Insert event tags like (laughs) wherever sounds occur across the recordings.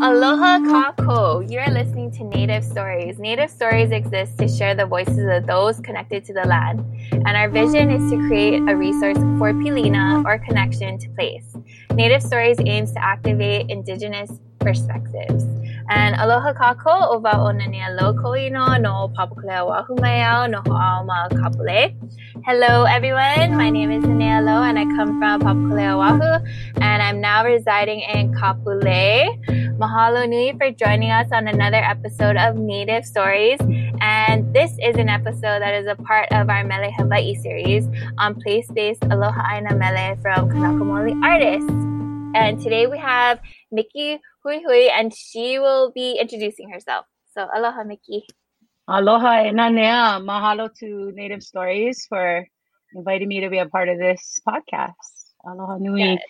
Aloha kako! You're listening to Native Stories. Native Stories exist to share the voices of those connected to the land, and our vision is to create a resource for Pilina or connection to place. Native Stories aims to activate Indigenous perspectives. And aloha kako ova onania loko ino no papukule wahumayao no ho'auma kapule. Hello everyone, my name is Nanea Lo and I come from Papakule Oahu and I'm now residing in Kapule. Mahalo nui for joining us on another episode of Native Stories. And this is an episode that is a part of our Mele Hawaii series on place-based Aloha Aina Mele from Kanaka Maoli artists. And today we have Mickey Hui Hui and she will be introducing herself. So aloha Mickey. Aloha Nanea. Mahalo to Native Stories for inviting me to be a part of this podcast. Aloha nui. Yes.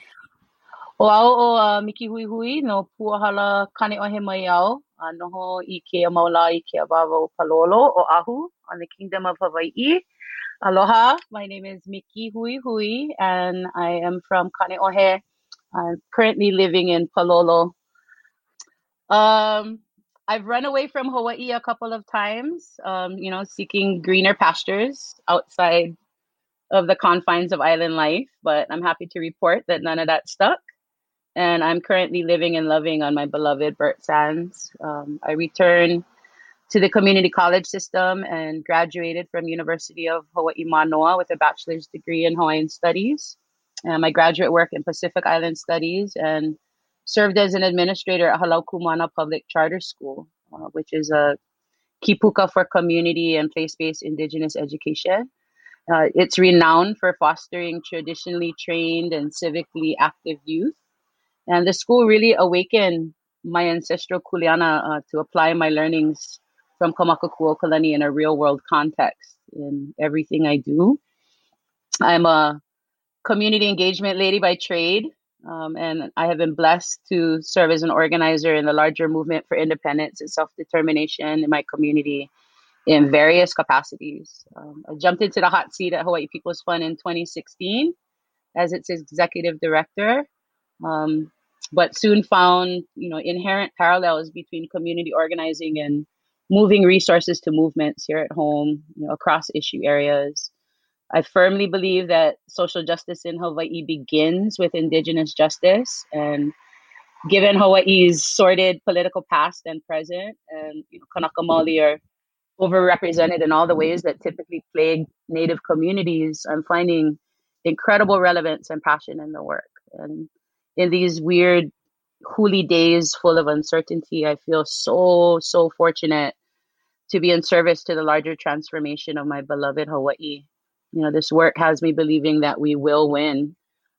O au o uh, Miki Hui Hui no puahala kane o he mai au. Uh, noho i ke maula i ke awawa Palolo o Ahu on the Kingdom of Hawaii. Aloha, my name is Miki Hui Hui and I am from Kaneohe. I'm currently living in Palolo. Um, I've run away from Hawaii a couple of times, um, you know, seeking greener pastures outside of the confines of island life, but I'm happy to report that none of that stuck. And I'm currently living and loving on my beloved Burt Sands. Um, I returned to the community college system and graduated from University of Hawaii Manoa with a bachelor's degree in Hawaiian studies. And my graduate work in Pacific Island Studies and served as an administrator at Halau Kumana Public Charter School, uh, which is a kipuka for community and place-based indigenous education. Uh, it's renowned for fostering traditionally trained and civically active youth. And the school really awakened my ancestral kuleana uh, to apply my learnings from Kamakakuokalani in a real world context in everything I do. I'm a community engagement lady by trade, um, and I have been blessed to serve as an organizer in the larger movement for independence and self determination in my community in various capacities. Um, I jumped into the hot seat at Hawaii People's Fund in 2016 as its executive director, um, but soon found you know inherent parallels between community organizing and moving resources to movements here at home, you know, across issue areas. I firmly believe that social justice in Hawaii begins with Indigenous justice. And given Hawaii's sordid political past and present, and you know, Kanaka Maoli are overrepresented in all the ways that typically plague Native communities, I'm finding incredible relevance and passion in the work. And in these weird, huli days full of uncertainty, I feel so, so fortunate to be in service to the larger transformation of my beloved Hawaii you know, this work has me believing that we will win,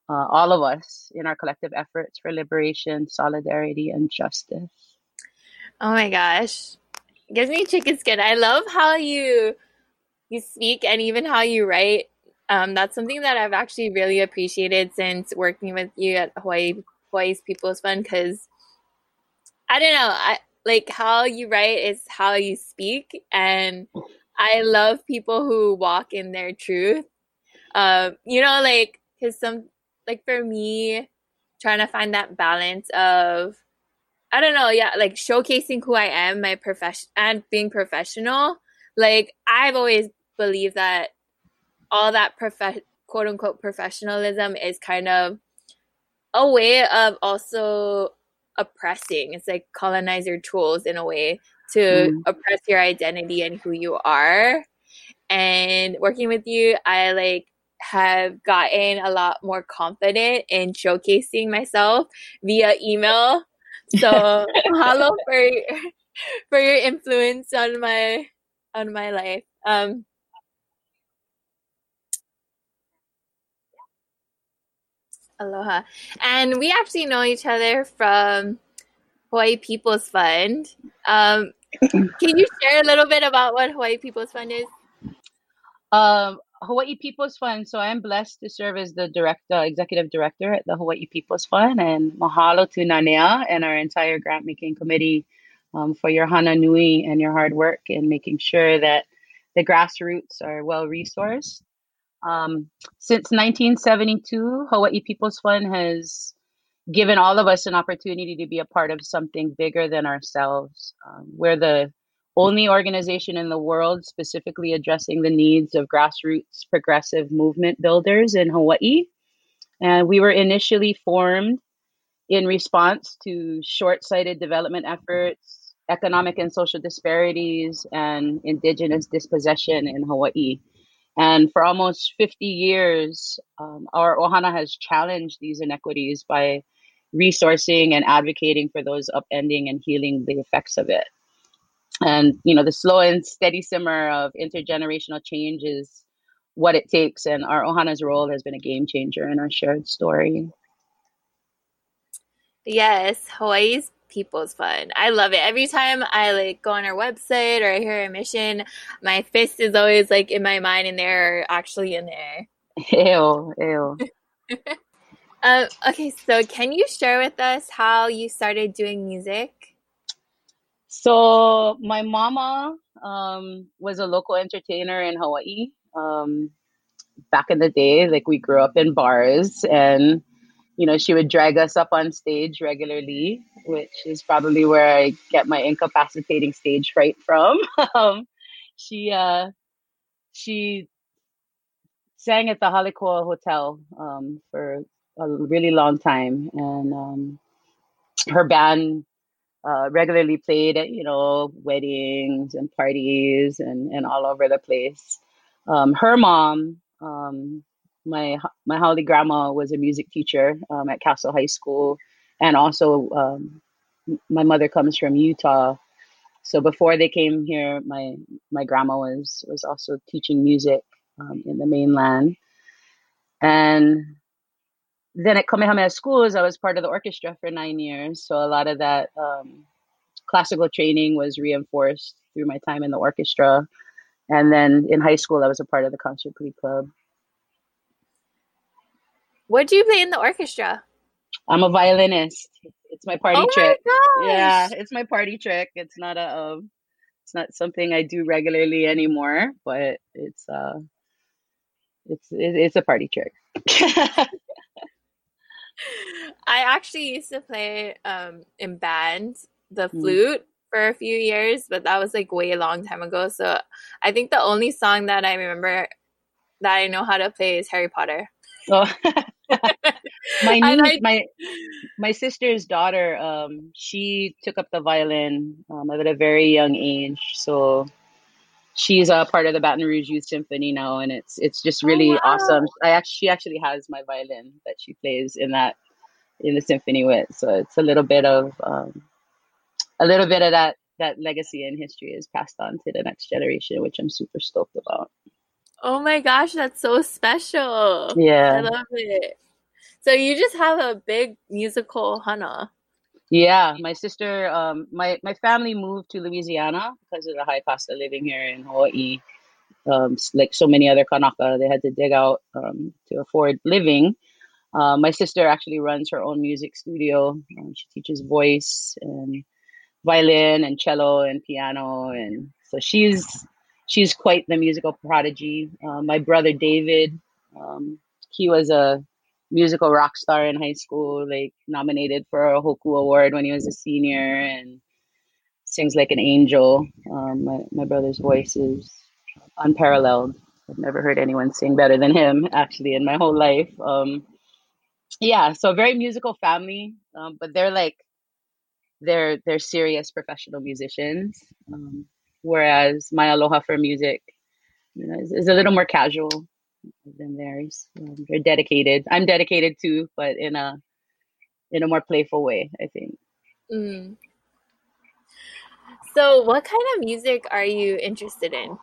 uh, all of us, in our collective efforts for liberation, solidarity, and justice. Oh my gosh, gives me chicken skin. I love how you you speak and even how you write. Um, that's something that I've actually really appreciated since working with you at Hawaii Hawaii's People's Fund because I don't know, I like how you write is how you speak and I love people who walk in their truth. Um, you know, like because some like for me, trying to find that balance of I don't know, yeah, like showcasing who I am, my profession, and being professional. Like I've always believed that all that prof- quote unquote professionalism is kind of a way of also oppressing. It's like colonizer tools in a way to mm. oppress your identity and who you are. And working with you, I like have gotten a lot more confident in showcasing myself via email. So (laughs) hello for for your influence on my on my life. Um Aloha. And we actually know each other from Hawaii People's Fund. Um, can you share a little bit about what Hawaii People's Fund is? Um, Hawaii People's Fund. So I'm blessed to serve as the director, executive director at the Hawaii People's Fund, and mahalo to Nanea and our entire grant making committee um, for your hana nui and your hard work in making sure that the grassroots are well resourced. Um, since 1972, Hawaii People's Fund has given all of us an opportunity to be a part of something bigger than ourselves. Um, we're the only organization in the world specifically addressing the needs of grassroots progressive movement builders in Hawaii. And we were initially formed in response to short sighted development efforts, economic and social disparities, and indigenous dispossession in Hawaii. And for almost 50 years, um, our Ohana has challenged these inequities by resourcing and advocating for those upending and healing the effects of it. And, you know, the slow and steady simmer of intergenerational change is what it takes. And our Ohana's role has been a game changer in our shared story. Yes, Hawaii's people's fund. I love it. Every time I like go on our website or I hear a mission, my fist is always like in my mind and they're actually in there. Ew, ew. (laughs) um, okay, so can you share with us how you started doing music? So my mama um, was a local entertainer in Hawaii. Um, back in the day, like we grew up in bars and you know, she would drag us up on stage regularly, which is probably where I get my incapacitating stage fright from. (laughs) um, she uh, she sang at the Hale Koa Hotel um, for a really long time, and um, her band uh, regularly played at you know weddings and parties and and all over the place. Um, her mom um, my my haole grandma was a music teacher um, at Castle High School, and also um, my mother comes from Utah. So before they came here, my my grandma was was also teaching music um, in the mainland, and then at Kamehameha Schools, I was part of the orchestra for nine years. So a lot of that um, classical training was reinforced through my time in the orchestra. And then in high school, I was a part of the concert glee club. What do you play in the orchestra? I'm a violinist. It's my party oh trick. My yeah, it's my party trick. It's not a um, it's not something I do regularly anymore, but it's uh it's it's a party trick. (laughs) (laughs) I actually used to play um in band the hmm. flute mm. for a few years, but that was like way a long time ago. So I think the only song that I remember that I know how to play is Harry Potter. (laughs) Oh. (laughs) my niece, my my sister's daughter, um, she took up the violin um, at a very young age. So she's a part of the Baton Rouge Youth Symphony now, and it's it's just really oh, wow. awesome. I actually she actually has my violin that she plays in that in the symphony with. So it's a little bit of um, a little bit of that that legacy and history is passed on to the next generation, which I'm super stoked about. Oh my gosh, that's so special. Yeah. I love it. So you just have a big musical hana. Yeah, my sister, um, my my family moved to Louisiana because of the high cost of living here in Hawaii. Um, like so many other Kanaka, they had to dig out um, to afford living. Uh, my sister actually runs her own music studio. Um, she teaches voice and violin and cello and piano, and so she's she's quite the musical prodigy. Uh, my brother David, um, he was a musical rock star in high school, like nominated for a Hoku Award when he was a senior, and sings like an angel. Um, my my brother's voice is unparalleled. I've never heard anyone sing better than him, actually, in my whole life. Um, yeah, so very musical family, um, but they're like they're they're serious professional musicians. Um, whereas my aloha for music, you know, is, is a little more casual than theirs. Um, they're dedicated. I'm dedicated too, but in a in a more playful way, I think. Mm. So, what kind of music are you interested in?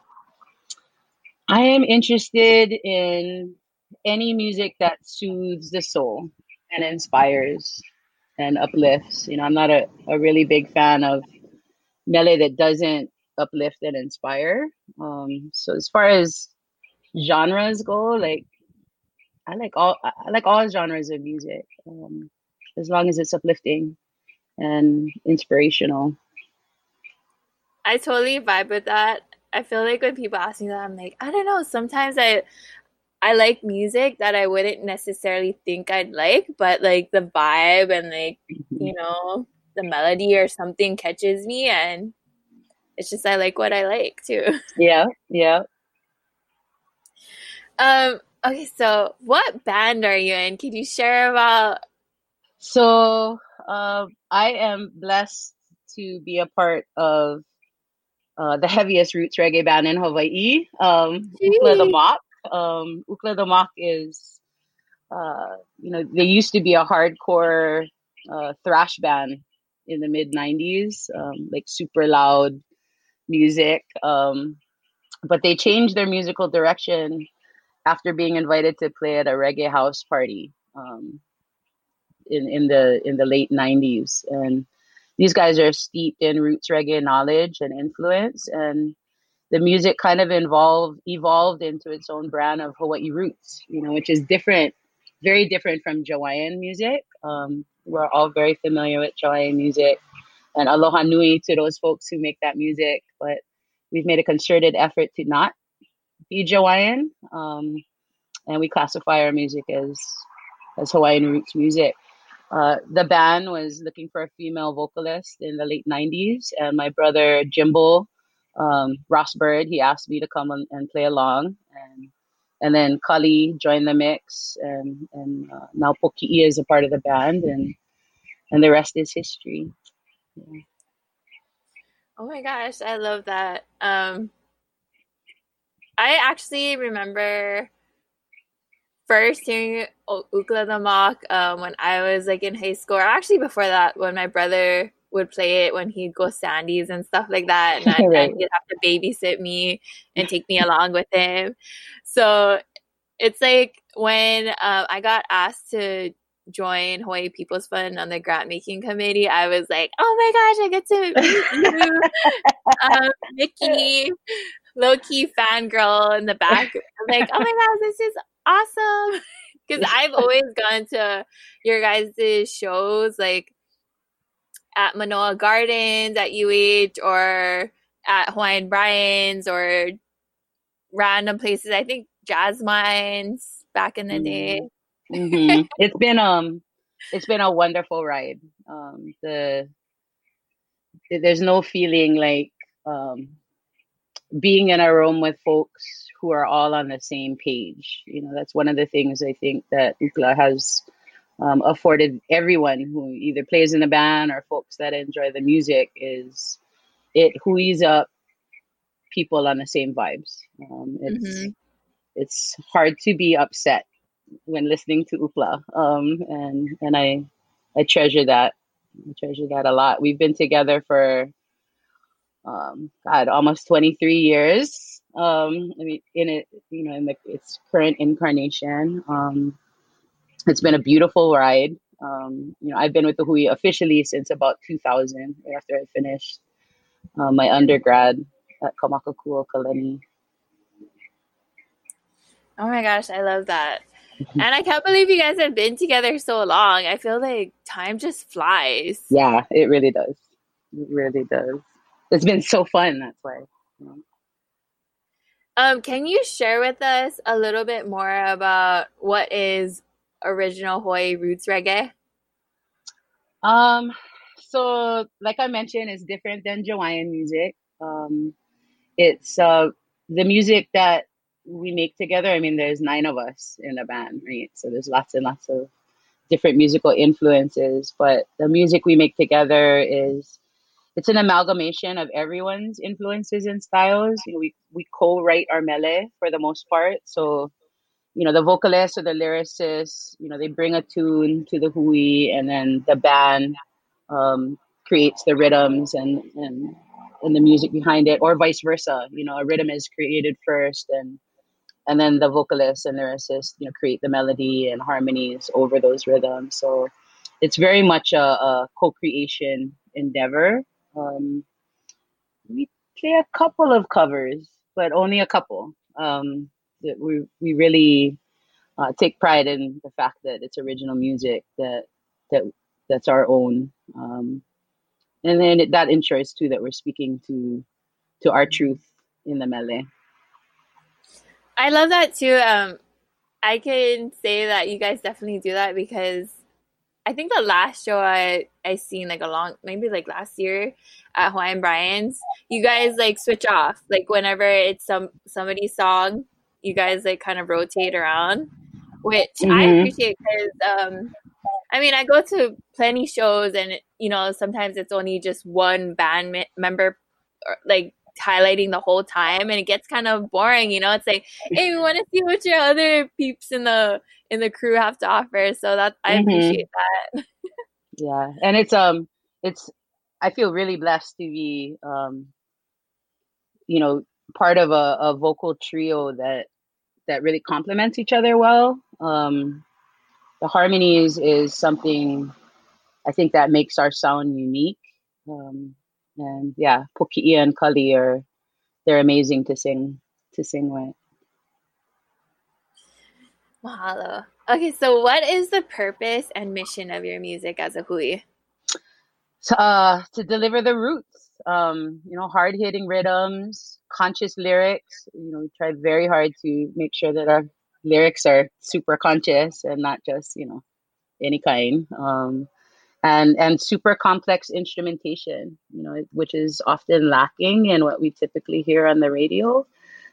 I am interested in any music that soothes the soul and inspires and uplifts. You know, I'm not a, a really big fan of mele that doesn't uplift and inspire. Um, so as far as genres go, like I like all I like all genres of music, um, as long as it's uplifting and inspirational. I totally vibe with that. I feel like when people ask me that, I'm like, I don't know. Sometimes I I like music that I wouldn't necessarily think I'd like, but like the vibe and like, mm-hmm. you know, the melody or something catches me and it's just I like what I like too. (laughs) Yeah, yeah. Um okay, so what band are you in? Can you share about So, uh, I am blessed to be a part of uh, the heaviest roots reggae band in Hawaii, um, Ooklah the Moc. Um, Ooklah the Moc is, uh, you know, they used to be a hardcore uh, thrash band in the mid 90s, um, like super loud music. Um, but they changed their musical direction after being invited to play at a reggae house party um, in, in the in the late 90s. And these guys are steeped in roots reggae knowledge and influence and the music kind of involved evolved into its own brand of Hawaii roots, you know, which is different, very different from Jawaiian music. Um, we're all very familiar with Jawaiian music, and aloha nui to those folks who make that music. But we've made a concerted effort to not Jawaiian, um, and we classify our music as as Hawaiian roots music. Uh, the band was looking for a female vocalist in the late 90s, and my brother Jimbo um, Ross Bird, he asked me to come and, and play along. And and then Kali joined the mix, and, and uh, now Poki'i is a part of the band, and and the rest is history. Yeah. Oh my gosh, I love that. Um, I actually remember first hearing Ooklah the Moc um, when I was like in high school, or actually before that, when my brother would play it when he'd go Sandy's and stuff like that, and, I, (laughs) right. he'd have to babysit me and take me along with him. So it's like when uh, I got asked to join Hawaii People's Fund on the grant making committee, I was like, "Oh my gosh, I get to meet you, (laughs) um, Mickey." Low key fangirl in the back. I'm like, oh my (laughs) god, this is awesome (laughs) because I've always gone to your guys' shows like at Manoa Gardens at UH or at Hawaiian Brian's or random places. I think Jazz Minds back in the day. Mm-hmm. (laughs) mm-hmm. it's been um it's been a wonderful ride. Um the there's no feeling like um being in a room with folks who are all on the same page. You know, that's one of the things I think that Ooklah has um, afforded everyone who either plays in the band or folks that enjoy the music is it hui's up people on the same vibes. Um, it's mm-hmm. it's hard to be upset when listening to Ooklah, um, and and I I treasure that. I treasure that a lot. We've been together for um, God almost twenty three years um, I mean, in it, you know, in the, its current incarnation. Um, it's been a beautiful ride. Um, you know, I've been with the Hui officially since about 2000, after I finished uh, my undergrad at Kamakakuokalani. Oh my gosh, I love that. and I can't believe you guys have been together so long. I feel like time just flies. Yeah, it really does. It really does. It's been so fun. That's why. You know. Um, can you share with us a little bit more about what is original Hawaii roots reggae? Um, so like I mentioned, it's different than Jawaiian music. Um, it's uh, the music that we make together. I mean, there's nine of us in a band, right? So there's lots and lots of different musical influences, but the music we make together is it's an amalgamation of everyone's influences and styles. You know, we we co-write our mele for the most part. So, you know, the vocalist or the lyricist, you know, they bring a tune to the hui, and then the band um, creates the rhythms and and and the music behind it, or vice versa. You know, a rhythm is created first, and and then the vocalist and lyricist, you know, create the melody and harmonies over those rhythms. So, it's very much a, a co-creation endeavor um, we play a couple of covers, but only a couple. Um, we we really uh, take pride in the fact that it's original music that that that's our own, um, and then it, that ensures too that we're speaking to to our truth in the mele. I love that too. Um, I can say that you guys definitely do that because I think the last show I I seen like a long maybe like last year at Hawaiian Brian's, you guys like switch off. Like whenever it's some somebody's song, you guys like kind of rotate around, which mm-hmm. I appreciate because um I mean I go to plenty shows and you know sometimes it's only just one band me- member or, like highlighting the whole time and it gets kind of boring you know? It's like hey we want to see what your other peeps in the in the crew have to offer. So that i mm-hmm. appreciate that. Yeah and it's um it's i feel really blessed to be um you know part of a, a vocal trio that that really complements each other well. Um the harmonies is something i think that makes our sound unique. Um and yeah, Puki'ia and Kali are they're amazing to sing to sing with. Mahalo. Okay, so what is the purpose and mission of your music as a hui? To, uh, to deliver the roots, um, you know, hard hitting rhythms, conscious lyrics. You know, we try very hard to make sure that our lyrics are super conscious and not just, you know, any kind. Um, and and super complex instrumentation, you know, which is often lacking in what we typically hear on the radio.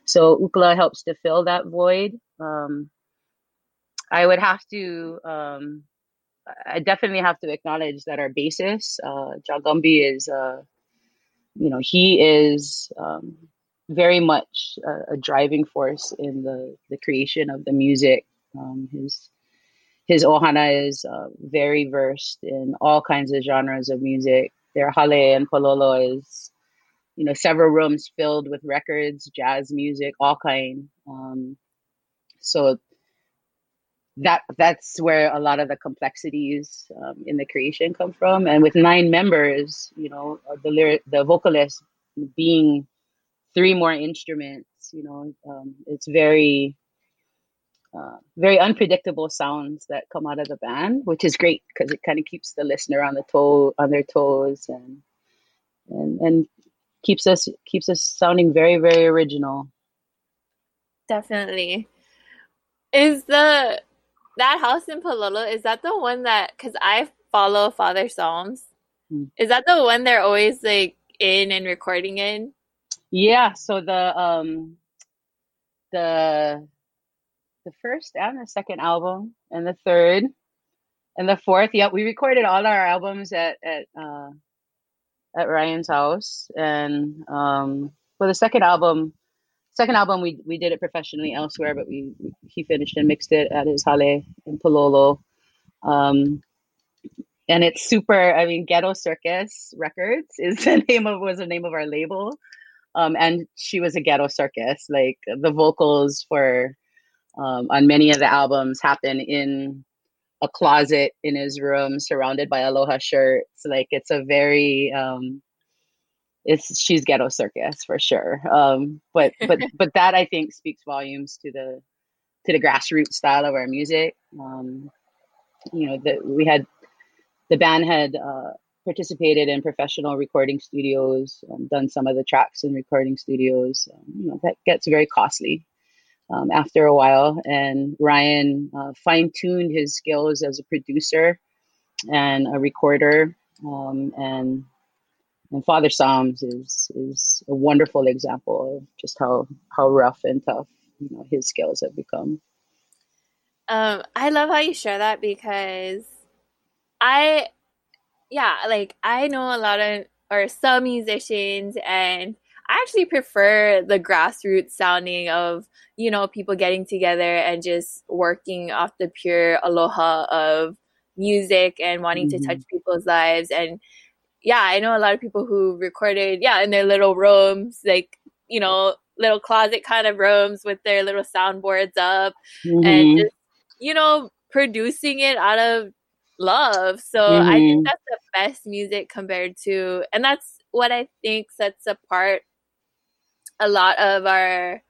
So Ooklah helps to fill that void. Um, I would have to, um, I definitely have to acknowledge that our bassist, uh, is, uh, you know, he is um, very much a, a, driving force in the the creation of the music. Um, his his ohana is uh, very versed in all kinds of genres of music. Their hale and Palolo is, you know, several rooms filled with records, jazz music, all kind. Um, so that that's where a lot of the complexities um, in the creation come from. And with nine members, you know, the lyric, the vocalist being three more instruments, you know, um, it's very uh, very unpredictable sounds that come out of the band, which is great because it kind of keeps the listener on the toe on their toes and and and keeps us keeps us sounding very very original. Definitely. Is the that house in Palolo is that the one that because I follow Father Psalms? Hmm. Is that the one they're always like in and recording in? Yeah. So the um the the first and the second album and the third and the fourth. Yeah, we recorded all our albums at at uh, at Ryan's house, and um, for the second album, second album we we did it professionally elsewhere, but we he finished and mixed it at his hale in Palolo. Um, and it's super. I mean, Ghetto Circus Records is (laughs) the name of was the name of our label. Um, and she was a ghetto circus. Like the vocals for um, on many of the albums happen in a closet in his room surrounded by aloha shirts. Like it's a very um it's she's ghetto circus for sure. Um but but (laughs) but that i think speaks volumes to the to the grassroots style of our music. Um you know that we had the band had uh participated in professional recording studios um, done some of the tracks in recording studios. Um, you know that gets very costly um, after a while. And Ryan uh, fine tuned his skills as a producer and a recorder. Um, and and Father Psalms is is a wonderful example of just how how rough and tough you know his skills have become. Um, I love how you share that because I, yeah, like I know a lot of or some musicians and I actually prefer the grassroots sounding of, you know, people getting together and just working off the pure aloha of music and wanting mm-hmm. to touch mm-hmm. people's lives. And yeah, I know a lot of people who recorded, yeah, in their little rooms, like, you know, little closet kind of rooms with their little soundboards up mm-hmm. and just, you know, producing it out of love. So mm-hmm. I think mm-hmm. that's the best music compared to, and that's what I think sets apart a lot of our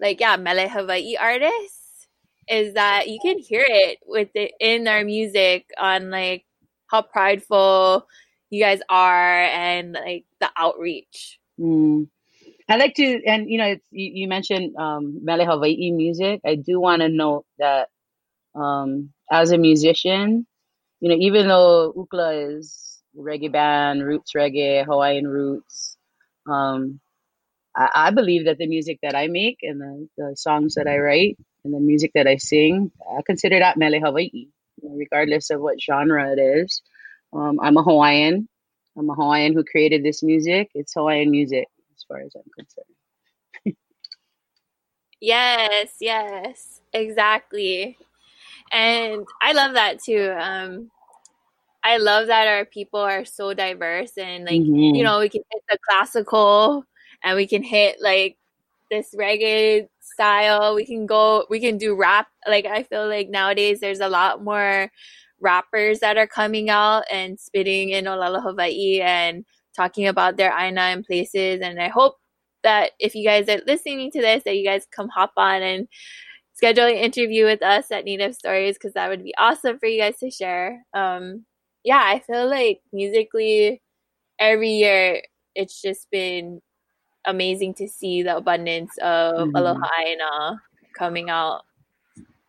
like yeah mele hawaii artists is that you can hear it with it in their music on like how prideful you guys are and like the outreach mm. I like to, and you know, it's, you, you mentioned um, Mele Hawaii music. I do want to note that um, as a musician, you know, even though Ooklah is reggae band, roots reggae, Hawaiian roots, um, I, I, believe that the music that I make and the, the, songs that I write and the music that I sing, I consider that Mele Hawaii, regardless of what genre it is. Um, I'm a Hawaiian. I'm a Hawaiian who created this music. It's Hawaiian music as far as I'm concerned. yes, yes, exactly. And I love that too. Um, I love that our people are so diverse and like mm-hmm. you know we can hit the classical and we can hit like this reggae style. We can go we can do rap. Like I feel like nowadays there's a lot more rappers that are coming out and spitting in Olelo Hawaii and talking about their Aina and places. And I hope that if you guys are listening to this, that you guys come hop on and schedule an interview with us at Native Stories because that would be awesome for you guys to share. Um, yeah, I feel like musically, every year it's just been amazing to see the abundance of mm-hmm. Aloha Aina coming out.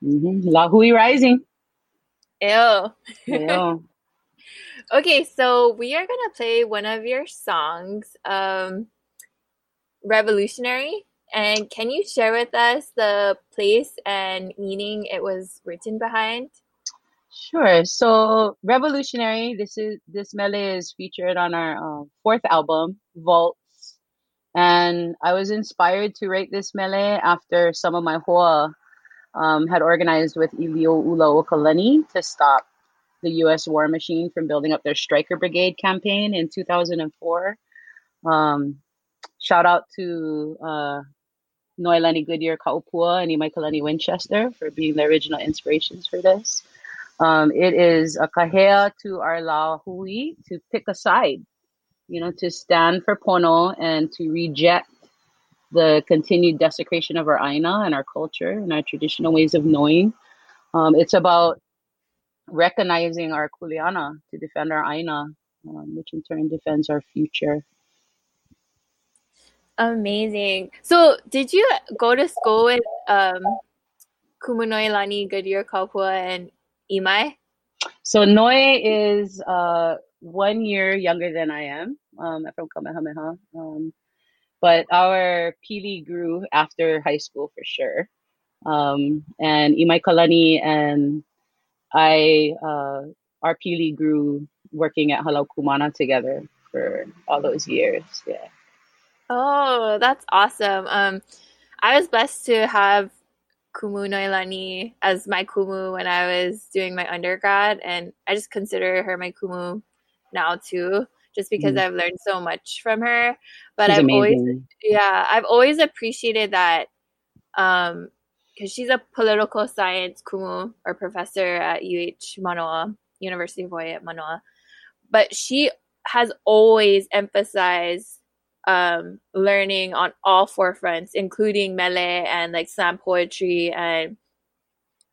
Mm-hmm. Lahui Rising. Ew. Ew. (laughs) okay, so we are gonna play one of your songs, um, "Revolutionary." And can you share with us the place and meaning it was written behind? Sure. So, "Revolutionary." This is this mele is featured on our uh, fourth album, Vaults, and I was inspired to write this mele after some of my hoa um, had organized with Ilioulaokalani to stop the U.S. war machine from building up their Stryker Brigade campaign in 2004. Um, shout out to uh, Noelani Goodyear Ka'opua and Imaikalani Winchester for being the original inspirations for this. Um, it is a kahea to our la hui to pick a side, you know, to stand for pono and to reject the continued desecration of our aina and our culture and our traditional ways of knowing. Um, it's about recognizing our kuleana to defend our aina, um, which in turn defends our future. Amazing. So, did you go to school with um, Kumu Noelani Goodyear Ka'opua and Imai? So, Noi is uh, one year younger than I am. Um, I'm from Kamehameha. Um, but our pili grew after high school for sure. Um, and Imai Kalani and I, uh, our pili grew working at Halau Kumana together for all those years. Yeah. Oh, that's awesome. Um, I was blessed to have Kumu Noelani as my Kumu when I was doing my undergrad, and I just consider her my Kumu now too just because mm. I've learned so much from her. But she's I've amazing. always, yeah, I've always appreciated that um, because she's a political science kumu or professor at UH Manoa, University of Hawaii at Manoa. But she has always emphasized um, learning on all four fronts, including mele and like slam poetry and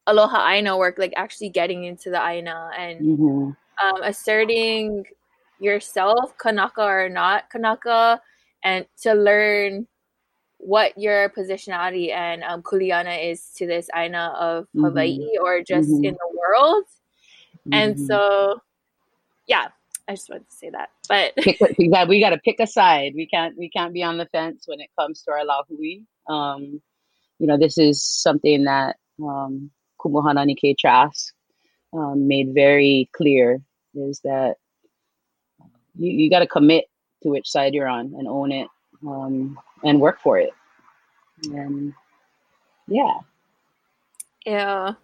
aloha aina work, like actually getting into the aina and mm-hmm. Um, asserting yourself, Kanaka or not Kanaka, and to learn what your positionality and um, kuleana is to this aina of mm-hmm. Hawaii or just mm-hmm. in the world. Mm-hmm. And so, yeah, I just wanted to say that. But pick, (laughs) we got to pick a side. We can't we can't be on the fence when it comes to our lahui. Um, you know, this is something that um, Kumu Haunani-Kay Trask um, made very clear is that you, you got to commit to which side you're on and own it um, and work for it. And yeah. Yeah.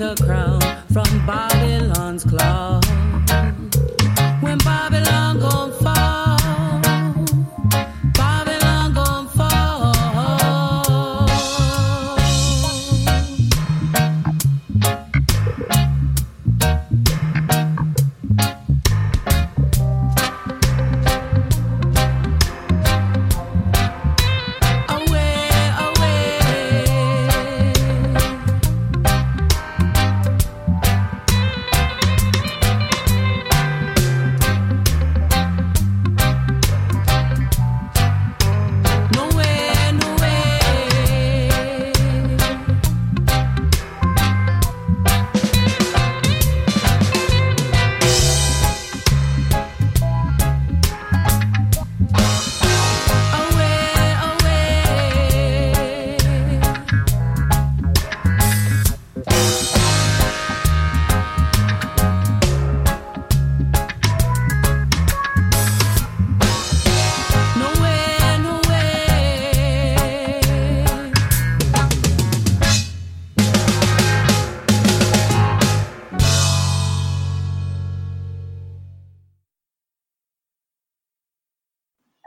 The crown from Babylon's claw.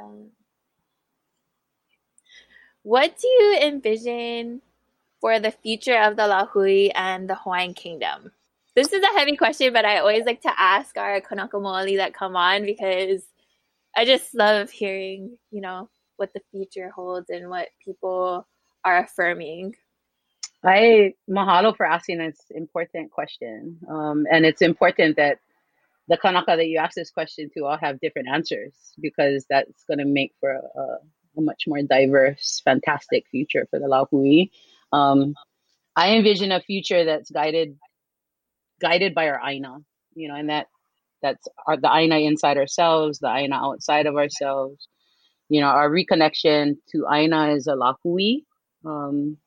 Um, what do you envision for the future of the Lahui and the Hawaiian Kingdom? This is a heavy question, but I always like to ask our Kanaka Maoli that come on because I just love hearing, you know, what the future holds and what people are affirming. I mahalo for asking this important question. Um, and it's important that the Kanaka that you ask this question to all have different answers because that's going to make for a, a much more diverse, fantastic future for the Lahui. Um, I envision a future that's guided guided by our aina, you know, and that that's our, the aina inside ourselves, the aina outside of ourselves. You know, our reconnection to aina is a lahui, um,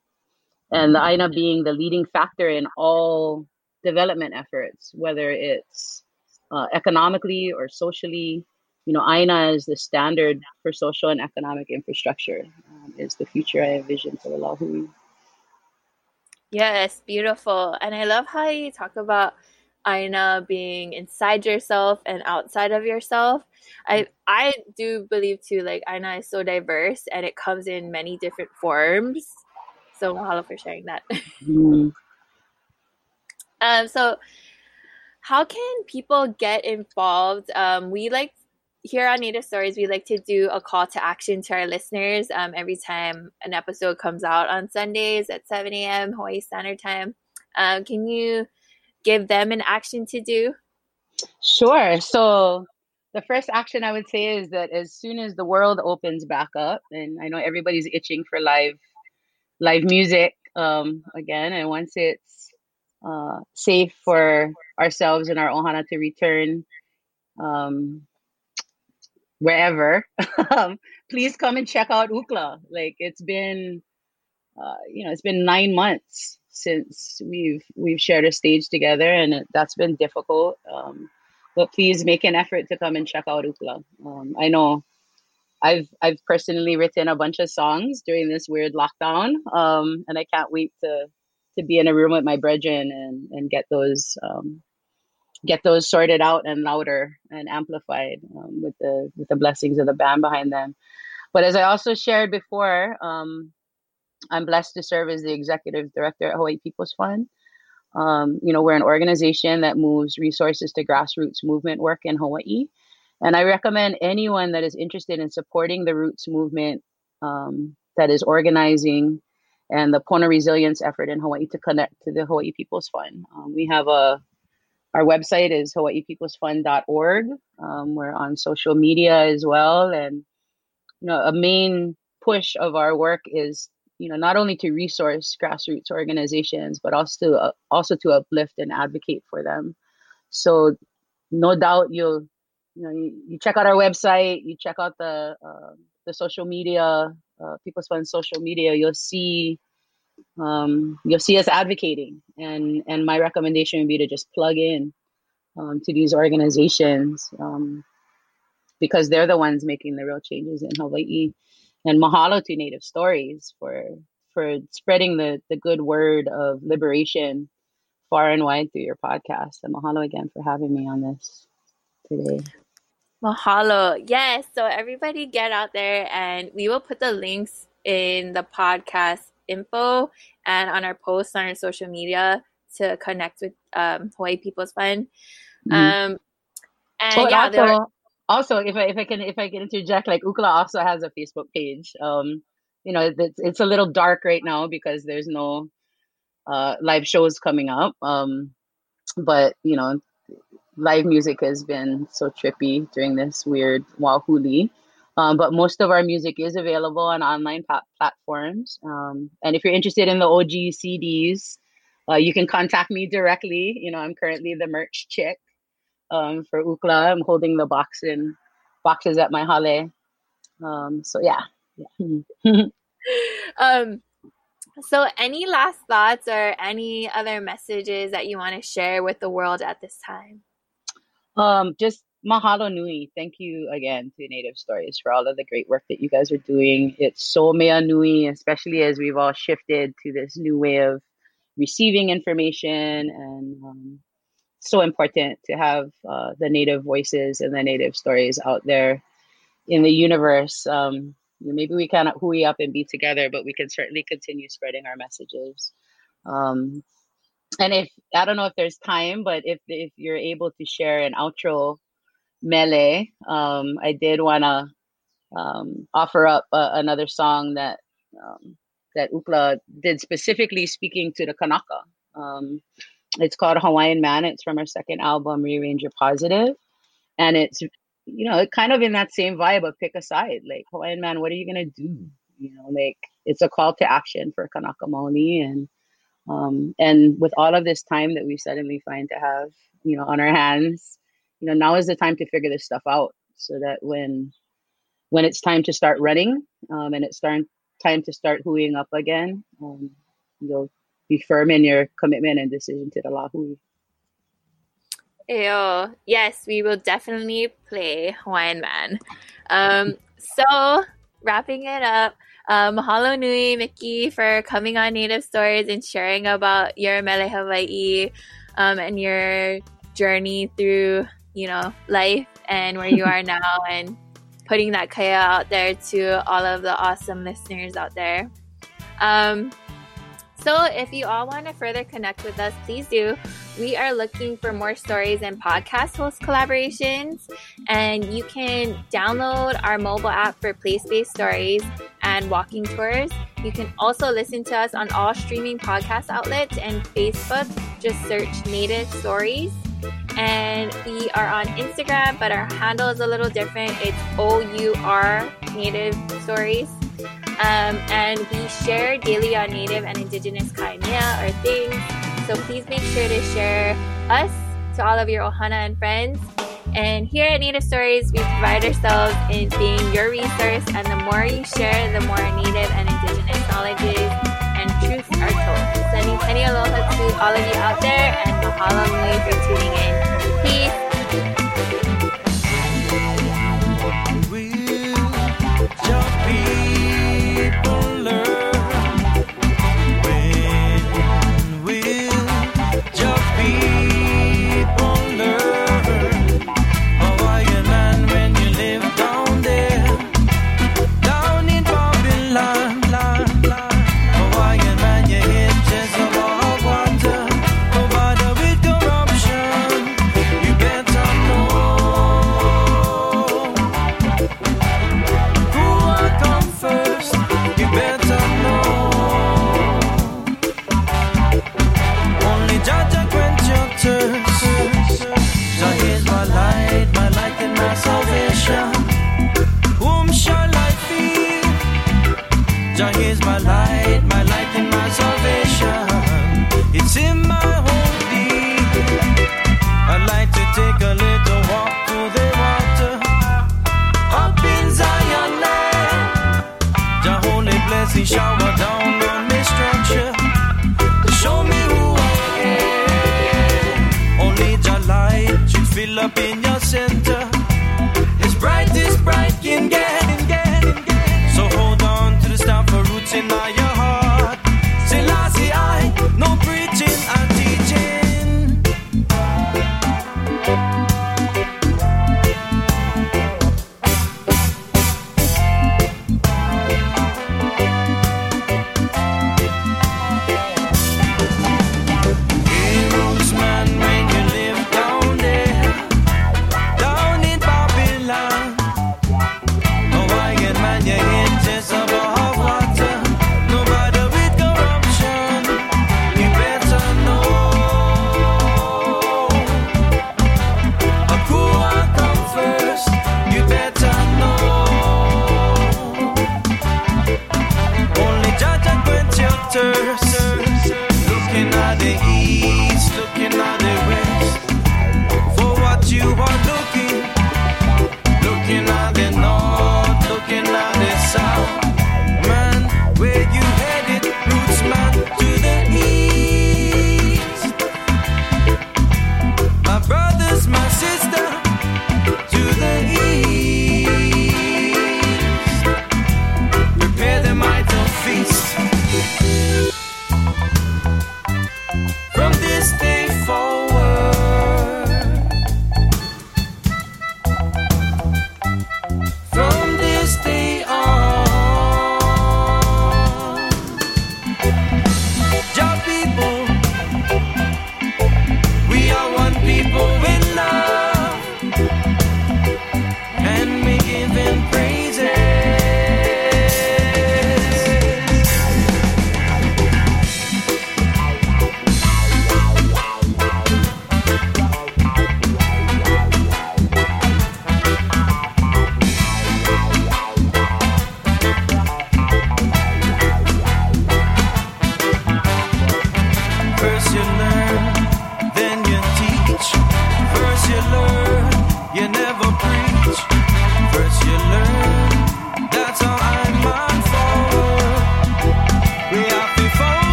and the aina being the leading factor in all development efforts, whether it's uh, economically or socially. You know, aina is the standard for social and economic infrastructure. Um, is the future I envision for the lahui. Yes, beautiful. And I love how you talk about Aina being inside yourself and outside of yourself. I I do believe too, like Aina is so diverse and it comes in many different forms. So mahalo for sharing that. Mm. (laughs) Um, so how can people get involved? Um, we like here on Native Stories, we like to do a call to action to our listeners um, every time an episode comes out on Sundays at 7 a.m. Hawaii Standard Time. Um, can you give them an action to do? Sure. So the first action I would say is that as soon as the world opens back up, and I know everybody's itching for live live music um, again, and once it's uh, safe for ourselves and our ohana to return um, wherever, (laughs) um, please come and check out Ooklah. Like it's been, uh, you know, it's been nine months since we've we've shared a stage together, and that's been difficult. Um, but please make an effort to come and check out Ooklah. Um, I know I've I've personally written a bunch of songs during this weird lockdown, um, and I can't wait to to be in a room with my brethren and and get those um, get those sorted out and louder and amplified um, with the with the blessings of the band behind them. But as I also shared before, um, I'm blessed to serve as the executive director at Hawaii People's Fund. Um, you know, we're an organization that moves resources to grassroots movement work in Hawaii. And I recommend anyone that is interested in supporting the roots movement um, that is organizing and the Pona resilience effort in Hawaii to connect to the Hawaii People's Fund. Um, we have a our website is hawaiipeoplesfund.org. Um, we're on social media as well, and you know a main push of our work is you know not only to resource grassroots organizations but also to, uh, also to uplift and advocate for them. So no doubt you'll you know you, you check out our website, you check out the uh, the social media, uh, People's Fund social media, you'll see um, you'll see us advocating. And and my recommendation would be to just plug in um, to these organizations um, because they're the ones making the real changes in Hawaii. And mahalo to Native Stories for for spreading the the good word of liberation far and wide through your podcast. And mahalo again for having me on this today. Mahalo. Yes. So everybody get out there and we will put the links in the podcast info and on our posts on our social media to connect with um, Hawaii People's Fund. Mhm. Um, and Oh, yeah, there are, also, also, if I if I can if I can interject, like Ooklah also has a Facebook page. Um, you know, it's it's a little dark right now because there's no uh live shows coming up. Um, but you know, live music has been so trippy during this weird wahuli. Um, but most of our music is available on online plat- platforms. Um, and if you're interested in the OG CDs, uh, you can contact me directly. You know, I'm currently the merch chick um, for Ooklah. I'm holding the box in boxes at my hale. Um, so yeah. yeah. (laughs) um, so any last thoughts or any other messages that you want to share with the world at this time? Um, just mahalo nui. Thank you again to Native Stories for all of the great work that you guys are doing. It's so mea nui, especially as we've all shifted to this new way of receiving information and um, so important to have uh, the native voices and the native stories out there in the universe. Um, maybe we cannot hui up and be together, but we can certainly continue spreading our messages. Um, and if I don't know if there's time, but if if you're able to share an outro mele, um, I did wanna um, offer up uh, another song that um, that Ooklah did specifically speaking to the Kanaka. Um, it's called Hawaiian Man. It's from our second album, Rearrange Your Positive, and it's you know kind of in that same vibe of pick a side. Like Hawaiian Man, what are you gonna do? You know, like it's a call to action for Kanaka Maoli and um, and with all of this time that we suddenly find to have, you know, on our hands, you know, now is the time to figure this stuff out so that when when it's time to start running um, and it's start, time to start hooing up again, um, you'll be firm in your commitment and decision to the lahui. Ew. Yes, we will definitely play Hawaiian Man. Um, so wrapping it up, uh, mahalo nui, Mickey, for coming on Native Stories and sharing about your Mele Hawaii um, and your journey through, you know, life and where you are (laughs) now and putting that kaya out there to all of the awesome listeners out there. Um, so if you all want to further connect with us, please do. We are looking for more stories and podcast host collaborations, and you can download our mobile app for place-based stories and walking tours. You can also listen to us on all streaming podcast outlets and Facebook. Just search Native Stories. And we are on Instagram, but our handle is a little different. It's O U R Native Stories. Um, and we share daily on Native and Indigenous Kainea or things. So please make sure to share us to all of your Ohana and friends. And here at Native Stories, we pride ourselves in being your resource. And the more you share, the more Native and Indigenous knowledges and truths are told. Sending plenty aloha to all of you out there, and mahalo nui for tuning in. Peace. Jah is my light, my light and my salvation. It's in my holy. I'd like to take a little walk to the water. Up in Zion land, Jah holy blessing shower down on me structure show me who I am. Only Jah light should fill up in your center. As bright as bright can get.